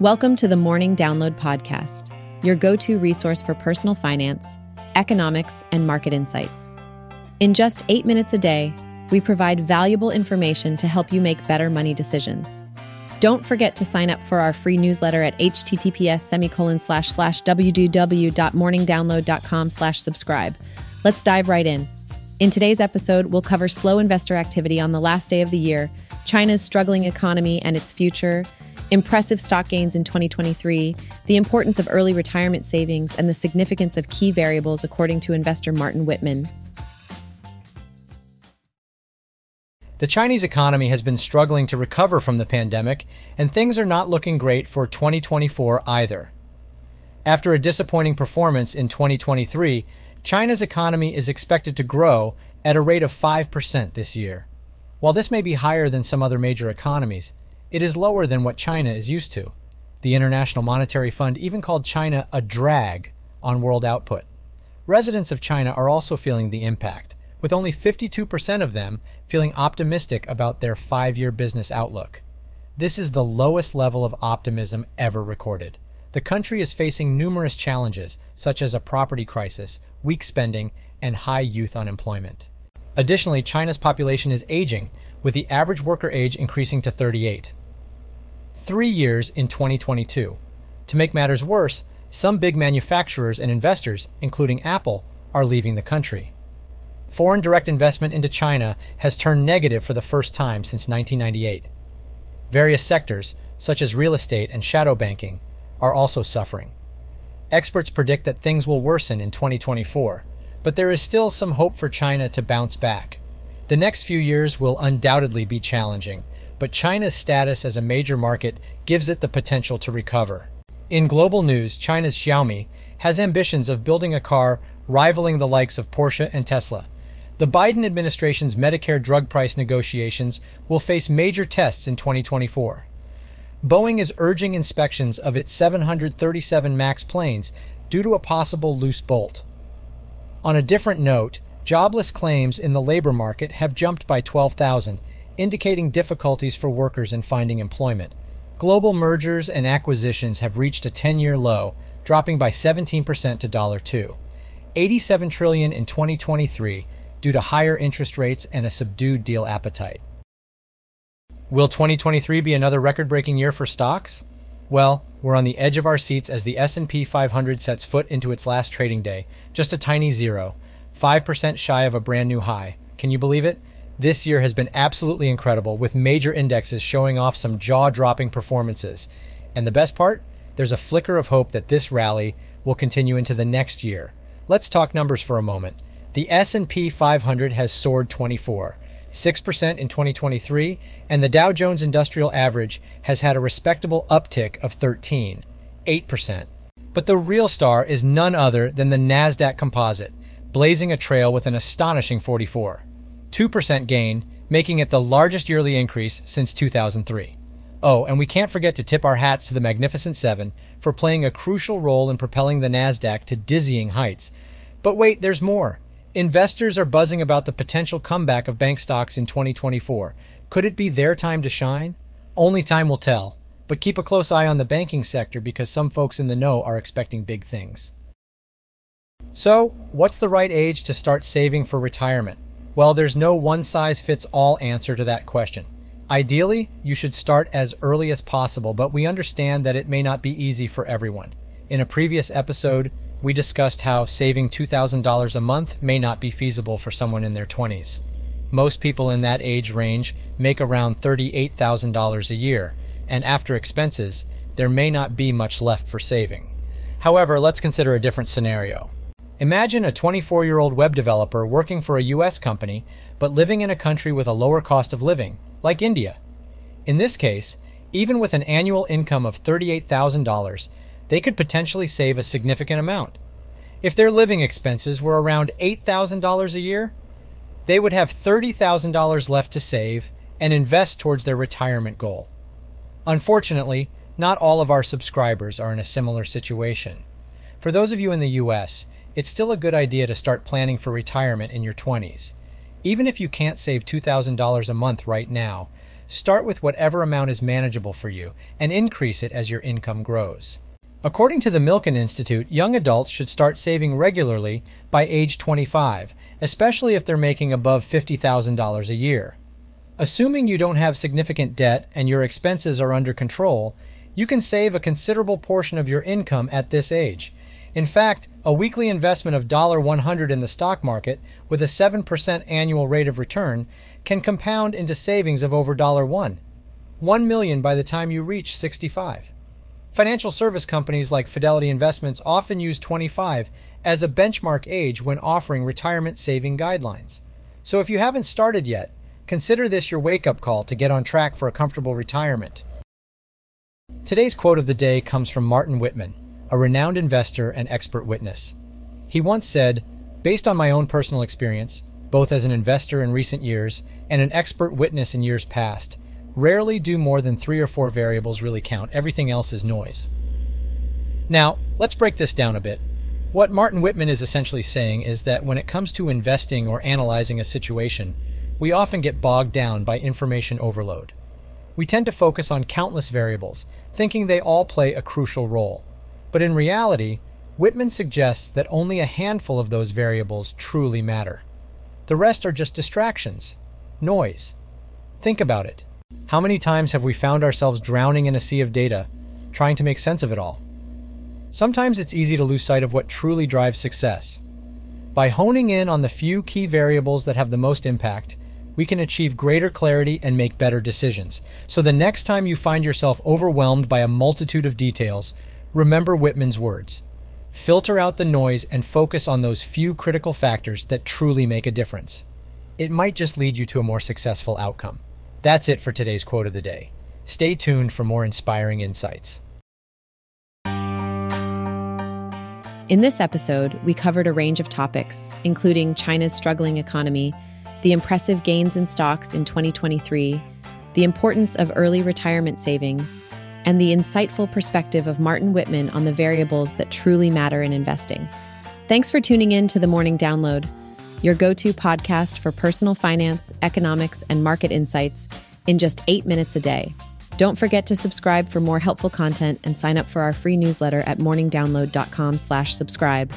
Welcome to the Morning Download Podcast, your go to resource for personal finance, economics, and market insights. In just eight minutes a day, we provide valuable information to help you make better money decisions. Don't forget to sign up for our free newsletter at https semicolon slash slash www.morningdownload.com slash subscribe. Let's dive right in. In today's episode, we'll cover slow investor activity on the last day of the year, China's struggling economy and its future, impressive stock gains in 2023, the importance of early retirement savings, and the significance of key variables, according to investor Martin Whitman. The Chinese economy has been struggling to recover from the pandemic, and things are not looking great for 2024 either. After a disappointing performance in 2023, China's economy is expected to grow at a rate of 5% this year. While this may be higher than some other major economies, it is lower than what China is used to. The International Monetary Fund even called China a drag on world output. Residents of China are also feeling the impact, with only 52% of them feeling optimistic about their five year business outlook. This is the lowest level of optimism ever recorded. The country is facing numerous challenges, such as a property crisis, weak spending, and high youth unemployment. Additionally, China's population is aging, with the average worker age increasing to 38 three years in 2022. To make matters worse, some big manufacturers and investors, including Apple, are leaving the country. Foreign direct investment into China has turned negative for the first time since 1998. Various sectors, such as real estate and shadow banking, are also suffering. Experts predict that things will worsen in 2024, but there is still some hope for China to bounce back. The next few years will undoubtedly be challenging, but China's status as a major market gives it the potential to recover. In global news, China's Xiaomi has ambitions of building a car rivaling the likes of Porsche and Tesla. The Biden administration's Medicare drug price negotiations will face major tests in 2024. Boeing is urging inspections of its 737 MAX planes due to a possible loose bolt. On a different note, jobless claims in the labor market have jumped by 12,000 indicating difficulties for workers in finding employment. Global mergers and acquisitions have reached a 10-year low, dropping by 17% to $2. 87 trillion in 2023 due to higher interest rates and a subdued deal appetite. Will 2023 be another record-breaking year for stocks? Well, we're on the edge of our seats as the S&P 500 sets foot into its last trading day, just a tiny zero, 5% shy of a brand new high. Can you believe it? This year has been absolutely incredible, with major indexes showing off some jaw dropping performances. And the best part? There's a flicker of hope that this rally will continue into the next year. Let's talk numbers for a moment. The S&P 500 has soared 24, 6% in 2023, and the Dow Jones Industrial Average has had a respectable uptick of 13, 8%. But the real star is none other than the Nasdaq Composite, blazing a trail with an astonishing 44. 2% gain, making it the largest yearly increase since 2003. Oh, and we can't forget to tip our hats to the Magnificent Seven for playing a crucial role in propelling the NASDAQ to dizzying heights. But wait, there's more. Investors are buzzing about the potential comeback of bank stocks in 2024. Could it be their time to shine? Only time will tell. But keep a close eye on the banking sector because some folks in the know are expecting big things. So, what's the right age to start saving for retirement? Well, there's no one size fits all answer to that question. Ideally, you should start as early as possible, but we understand that it may not be easy for everyone. In a previous episode, we discussed how saving $2,000 a month may not be feasible for someone in their 20s. Most people in that age range make around $38,000 a year, and after expenses, there may not be much left for saving. However, let's consider a different scenario. Imagine a 24 year old web developer working for a US company, but living in a country with a lower cost of living, like India. In this case, even with an annual income of $38,000, they could potentially save a significant amount. If their living expenses were around $8,000 a year, they would have $30,000 left to save and invest towards their retirement goal. Unfortunately, not all of our subscribers are in a similar situation. For those of you in the US, it's still a good idea to start planning for retirement in your 20s. Even if you can't save $2,000 a month right now, start with whatever amount is manageable for you and increase it as your income grows. According to the Milken Institute, young adults should start saving regularly by age 25, especially if they're making above $50,000 a year. Assuming you don't have significant debt and your expenses are under control, you can save a considerable portion of your income at this age. In fact, a weekly investment of $100 in the stock market with a 7% annual rate of return can compound into savings of over $1. 1 million by the time you reach 65. Financial service companies like Fidelity Investments often use 25 as a benchmark age when offering retirement saving guidelines. So if you haven't started yet, consider this your wake up call to get on track for a comfortable retirement. Today's quote of the day comes from Martin Whitman, a renowned investor and expert witness. He once said, Based on my own personal experience, both as an investor in recent years and an expert witness in years past, rarely do more than three or four variables really count. Everything else is noise. Now, let's break this down a bit. What Martin Whitman is essentially saying is that when it comes to investing or analyzing a situation, we often get bogged down by information overload. We tend to focus on countless variables, thinking they all play a crucial role. But in reality, Whitman suggests that only a handful of those variables truly matter. The rest are just distractions, noise. Think about it. How many times have we found ourselves drowning in a sea of data, trying to make sense of it all? Sometimes it's easy to lose sight of what truly drives success. By honing in on the few key variables that have the most impact, we can achieve greater clarity and make better decisions. So the next time you find yourself overwhelmed by a multitude of details, remember Whitman's words. Filter out the noise and focus on those few critical factors that truly make a difference. It might just lead you to a more successful outcome. That's it for today's quote of the day. Stay tuned for more inspiring insights. In this episode, we covered a range of topics, including China's struggling economy, the impressive gains in stocks in 2023, the importance of early retirement savings, and the insightful perspective of Martin Whitman on the variables that truly matter in investing. Thanks for tuning in to the Morning Download, your go to podcast for personal finance, economics, and market insights in just eight minutes a day. Don't forget to subscribe for more helpful content and sign up for our free newsletter at morningdownload.com/subscribe.